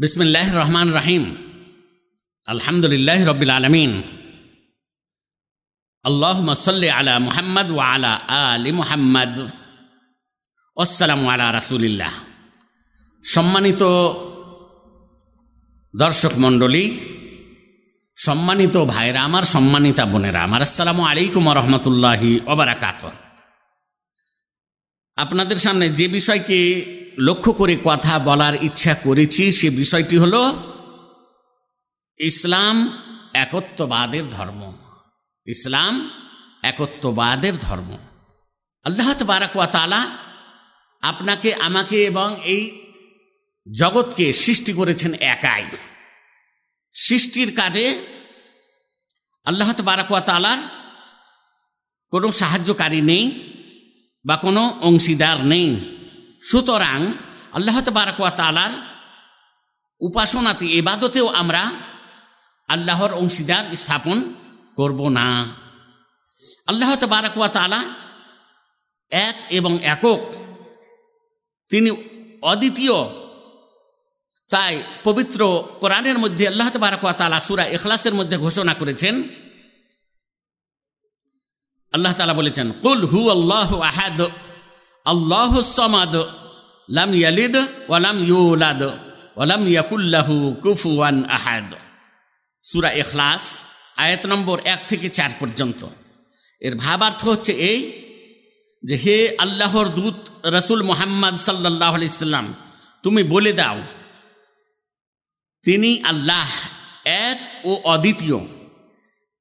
বিসমিল্লাহ রহমান রাহিম। আলহামদুলিল্লাহ রবিল আলমিন। আল্লাহ সাল্লি আলা মুহাম্মদ ওয়া আলা আলি মুহাম্মদ। আসসালামু আলা রাসুলিল্লাহ। সম্মানিত দর্শক মণ্ডলী, সম্মানিত ভাইরা আমার, সম্মানিতা বোনেরা আমার, আসসালামু আলাইকুম রহমতুল্লাহি ওবরাকাত আপনাদের সামনে যে বিষয়কে লক্ষ্য করে কথা বলার ইচ্ছা করেছি, সে বিষয়টি হল, ইসলাম একত্ববাদের ধর্ম। ইসলাম একত্ববাদের ধর্ম। আল্লাহ তালা আপনাকে, আমাকে এবং এই জগৎকে সৃষ্টি করেছেন একাই। সৃষ্টির কাজে আল্লাহ তালার কোনো সাহায্যকারী নেই বা কোনো অংশীদার নেই। সুতরাং আল্লাহ বারাকুয়া তালার উপাসনাতে এবাদতেও আমরা আল্লাহর অংশীদার স্থাপন করব না। আল্লাহ বারাকুয়া তালা এক এবং একক, তিনি অদ্বিতীয়, তাই পবিত্র কোরআনের মধ্যে আল্লাহ বারাকুয়া তালা সুরা এখলাসের মধ্যে ঘোষণা করেছেন। আল্লাহ তালা বলেছেন, কুল হু আল্লাহ আহাদ আল্লাহ সমাদ, লাম ইয়ালিদ ওয়ালাম ইউলাদ ওয়ালাম ইয়াকুল্লাহু কুফুয়ান আহাদ। সুরা এখলাস আয়াত নম্বর এক থেকে চার পর্যন্ত। এর ভাবার্থ হচ্ছে এই যে হে আল্লাহর দূত রসুল মোহাম্মদ সাল্লাহ আলাইসাল্লাম তুমি বলে দাও, তিনি আল্লাহ এক ও অদ্বিতীয়।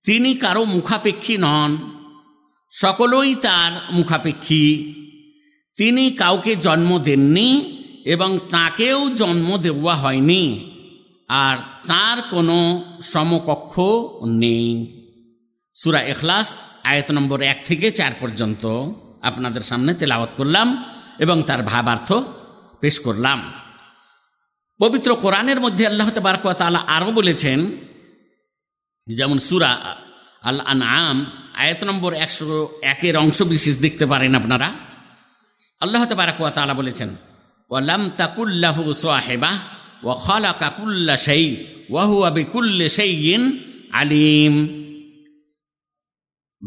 তিনি কারও মুখাপেক্ষী নন, সকলই তার মুখাপেক্ষী। তিনি কাউকে জন্ম দেননি এবং তাকেও জন্ম দেওয়া হয়নি, আর তার কোনো সমকক্ষ নেই। সুরা এখলাস আয়ত নম্বর এক থেকে চার পর্যন্ত আপনাদের সামনে তেলাওয়াত করলাম এবং তার ভাবার্থ পেশ করলাম। পবিত্র কোরআনের মধ্যে আল্লাহ তালা আরও বলেছেন, যেমন সুরা আল আম আয়ত নম্বর একশো একের অংশ বিশেষ দেখতে পারেন আপনারা। আল্লাহ তাবারাকুয়া তালা বলেছেন ওয়ালাম তাকুল্লাহু সোয়াহেবা ও খালা কাকুল্লা সেই ওয়াহু আবি কুল্লে সেইন আলিম।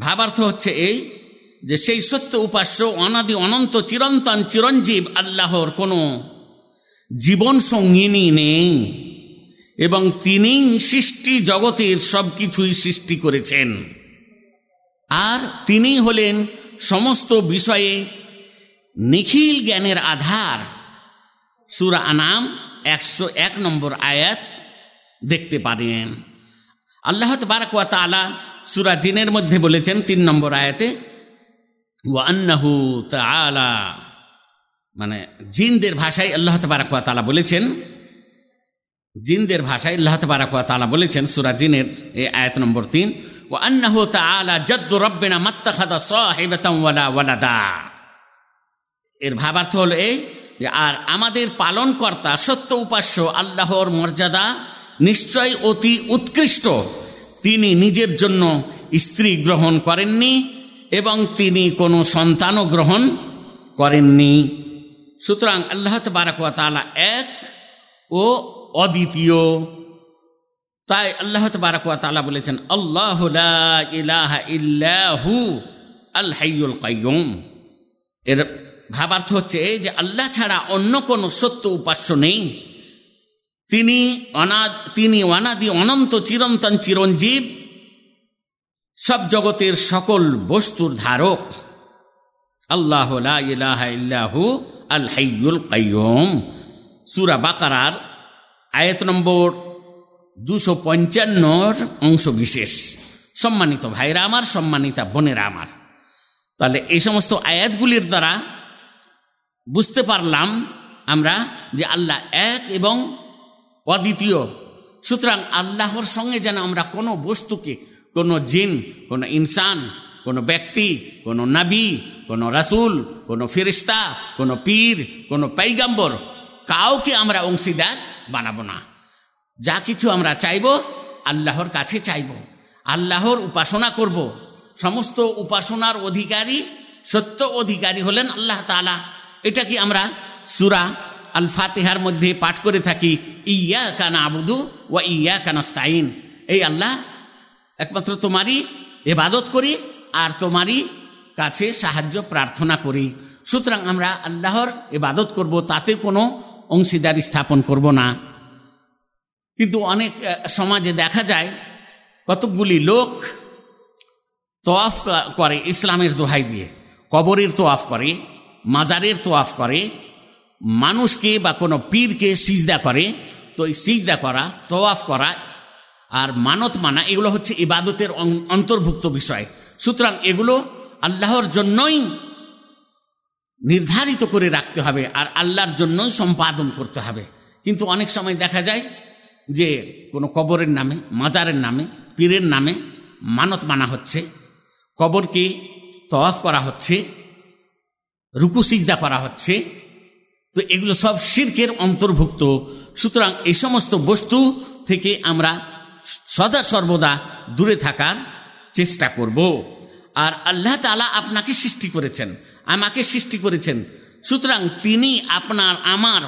ভাবার্থ হচ্ছে এই যে সেই সত্য উপাস্য, অনাদি অনন্ত চিরন্তন চিরঞ্জীব আল্লাহর কোনো জীবন সঙ্গিনী নেই এবং তিনি সৃষ্টি জগতের সব কিছুই সৃষ্টি করেছেন। আর তিনি হলেন সমস্ত বিষয়ে নিখিল জ্ঞানের আধার। সুরা আনাম একশো এক নম্বর আয়াত দেখতে পারেন। আল্লাহ বারাকুয়া তালা সুরা জিনের মধ্যে বলেছেন তিন নম্বর আয়াতে ওয়ান্নাহু তালা মানে জিনদের ভাষায় আল্লাহ বারাকুয়া তালা বলেছেন। জিনদের ভাষায় আল্লাহ বারাকুয়া তালা বলেছেন সুরা জিনের এই আয়াত নম্বর তিন ও আন্নাহু তালা জদ্দু রব্বেনা মাত্তাখাদা সাহেবাতাম ওয়ালা ওয়ালাদা। এর ভাবার্থ হলো এই যে, আর আমাদের পালনকর্তা, সত্য উপাস্য, আল্লাহর মর্যাদা নিশ্চয় অতি উৎকৃষ্ট। তিনি নিজের জন্য স্ত্রী গ্রহণ করেননি এবং তিনি কোনো সন্তানও গ্রহণ করেননি। সুতরাং আল্লাহ বারাকুয়া তালা এক ও অদ্বিতীয়। তাই আল্লাহ বারাকুয়া তালা বলেছেন, আল্লাহ ইলাহা ইল্লাহু কাইয়ুম। এর ভাবার্থ হচ্ছে যে আল্লাহ ছাড়া অন্য কোনো সত্য উপাস্য নেই। তিনি অনাদ তিনি অনাদি অনন্ত চিরন্তন চিরঞ্জীব। সব জগতের সকল বস্তুর ধারক। আল্লাহ ইল্লাহু আল হাইয়ুল কাইয়ুম সুরা বাকারার আয়ত নম্বর দুশো পঞ্চান্নর অংশ বিশেষ। সম্মানিত ভাইরা আমার, সম্মানিতা বোনেরা আমার। তাহলে এই সমস্ত আয়াতগুলির দ্বারা বুঝতে পারলাম আমরা যে আল্লাহ এক এবং অদ্বিতীয়। সুতরাং আল্লাহর সঙ্গে যেন আমরা কোনো বস্তুকে, কোনো জিন, কোনো ইনসান, কোনো ব্যক্তি, কোনো নাবি, কোনো রাসুল, কোনো ফিরিস্তা কোনো পীর, কোনো পাইগাম্বর কাউকে আমরা অংশীদার বানাবো না। যা কিছু আমরা চাইব আল্লাহর কাছে চাইব, আল্লাহর উপাসনা করব। সমস্ত উপাসনার অধিকারী, সত্য অধিকারী হলেন আল্লাহ তালা এটা কি আমরা সুরা আল ফাতেহার মধ্যে পাঠ করে থাকি? ইয়া কানা আবুদু ওয়া ইয়া কানাস্তাইন এই আল্লাহ একমাত্র তোমারই এবাদত করি আর তোমারই কাছে সাহায্য, প্রার্থনা করি। সুতরাং আমরা আল্লাহর এবাদত করব, তাতে কোনো অংশীদারি স্থাপন করব না। কিন্তু অনেক সমাজে দেখা যায়, কতকগুলি লোক তোয়াফ করে ইসলামের দোহাই দিয়ে, কবরের তোয়াফ করে। মাজারের তোয়াফ করে, মানুষকে বা কোনো পীরকে সিজদা করে, তো এই সিজদা করা তোয়াফ করা আর মানত মানা, এগুলো হচ্ছে ইবাদতের অন্তর্ভুক্ত বিষয়। সুতরাং এগুলো আল্লাহর জন্যই নির্ধারিত করে রাখতে হবে আর আল্লাহর জন্যই সম্পাদন করতে হবে। কিন্তু অনেক সময় দেখা যায় যে কোনো কবরের নামে, মাজারের নামে, পীরের নামে মানত মানা হচ্ছে, কবরকে তওয়াফ করা হচ্ছে রুকু সিজদা করা হচ্ছে। তো এগুলো সব শির্কের অন্তর্ভুক্ত। সুতরাং এই সমস্ত বস্তু থেকে আমরা সদা সর্বদা দূরে থাকার চেষ্টা করব। আর আল্লাহ তালা আপনাকে সৃষ্টি করেছেন, আমাকে সৃষ্টি করেছেন। সুতরাং তিনি আপনার, আমার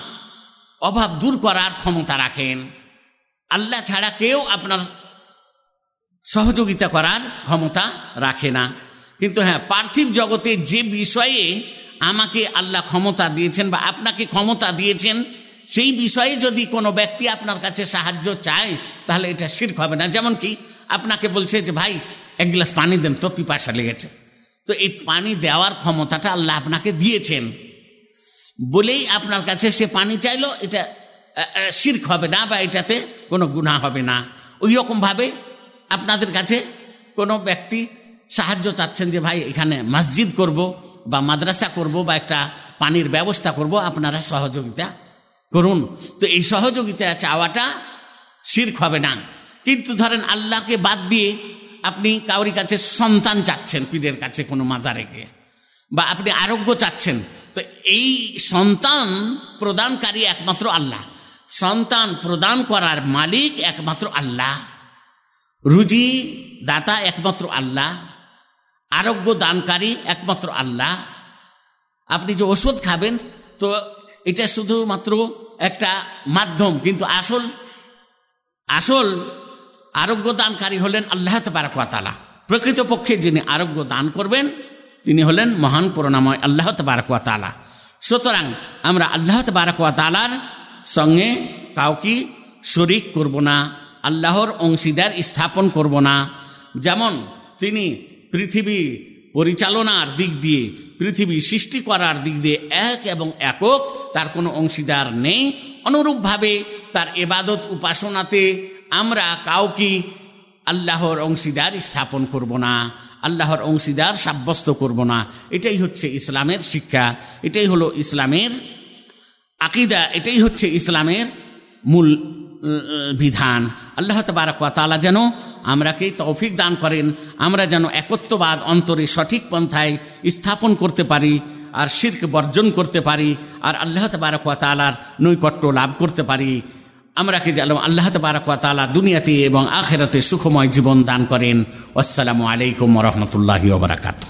অভাব দূর করার ক্ষমতা রাখেন। আল্লাহ ছাড়া কেউ আপনার সহযোগিতা করার ক্ষমতা রাখে না। কিন্তু হ্যাঁ পার্থিব জগতে যে বিষয়ে আমাকে আল্লাহ ক্ষমতা দিয়েছেন বা আপনাকে ক্ষমতা দিয়েছেন, সেই বিষয়ে যদি কোনো ব্যক্তি আপনার কাছে সাহায্য চায়, তাহলে এটা শির্ক হবে না। যেমন কি, আপনাকে বলছে যে, ভাই, এক গ্লাস পানি দেন, তো পিপাসা লেগেছে। তো এই পানি দেওয়ার ক্ষমতাটা আল্লাহ আপনাকে দিয়েছেন। বলেই আপনার কাছে সে পানি চাইলো, এটা শির্ক হবে না বা এটাতে কোনো গুণা হবে না। ওই রকমভাবে আপনাদের কাছে কোনো ব্যক্তি সাহায্য চাচ্ছেন যে, ভাই, এখানে মসজিদ করব। বা মাদ্রাসা করব বা একটা পানির ব্যবস্থা করব, আপনারা সহযোগিতা করুন। তো এই সহযোগিতা চাওয়াটা শির্ক হবে না। কিন্তু ধরেন আল্লাহকে বাদ দিয়ে আপনি কাউরি কাছে সন্তান চাচ্ছেন, পীরের কাছে কোনো মাজারে গিয়ে বা আপনি আরোগ্য চাচ্ছেন, তো এই সন্তান প্রদানকারী একমাত্র আল্লাহ। সন্তান প্রদান করার মালিক একমাত্র আল্লাহ। রুজি দাতা একমাত্র আল্লাহ। আরোগ্য দানকারী একমাত্র আল্লাহ। আপনি যে ওষুধ খাবেন, তো এটা শুধুমাত্র একটা মাধ্যম, কিন্তু আসল আসল আরোগ্য দানকারী হলেন আল্লাহ তবারকালা প্রকৃতপক্ষে যিনি আরোগ্য দান করবেন, তিনি হলেন মহান করুণাময় আল্লাহ তবারকালা সুতরাং আমরা আল্লাহ তবারকালার সঙ্গে কাউকে শরিক করব না, আল্লাহর অংশীদার স্থাপন করব না। যেমন তিনি পৃথিবী পরিচালনার দিক দিয়ে, পৃথিবী সৃষ্টি করার দিক দিয়ে এক এবং একক, তার কোনো অংশীদার নেই। অনুরূপভাবে তার এবাদত উপাসনাতে আমরা কাউকে আল্লাহর অংশীদার স্থাপন করব না, আল্লাহর অংশীদার সাব্যস্ত করব না। এটাই হচ্ছে ইসলামের শিক্ষা, এটাই হলো ইসলামের আকিদা, এটাই হচ্ছে ইসলামের মূল বিধান। আল্লাহ তালা যেন আমরাকে তৌফিক দান করেন। আমরা যেন একত্ববাদ অন্তরে সঠিক পন্থায় স্থাপন করতে পারি, আর শির্ক বর্জন করতে পারি, আর আল্লাহ তালার নৈকট্য লাভ করতে পারি। আমরাকে যেন আল্লাহ তালা দুনিয়াতে এবং আখেরাতে সুখময় জীবন দান করেন। আসসালামু আলাইকুম রহমতুল্লাহ বারাকাতু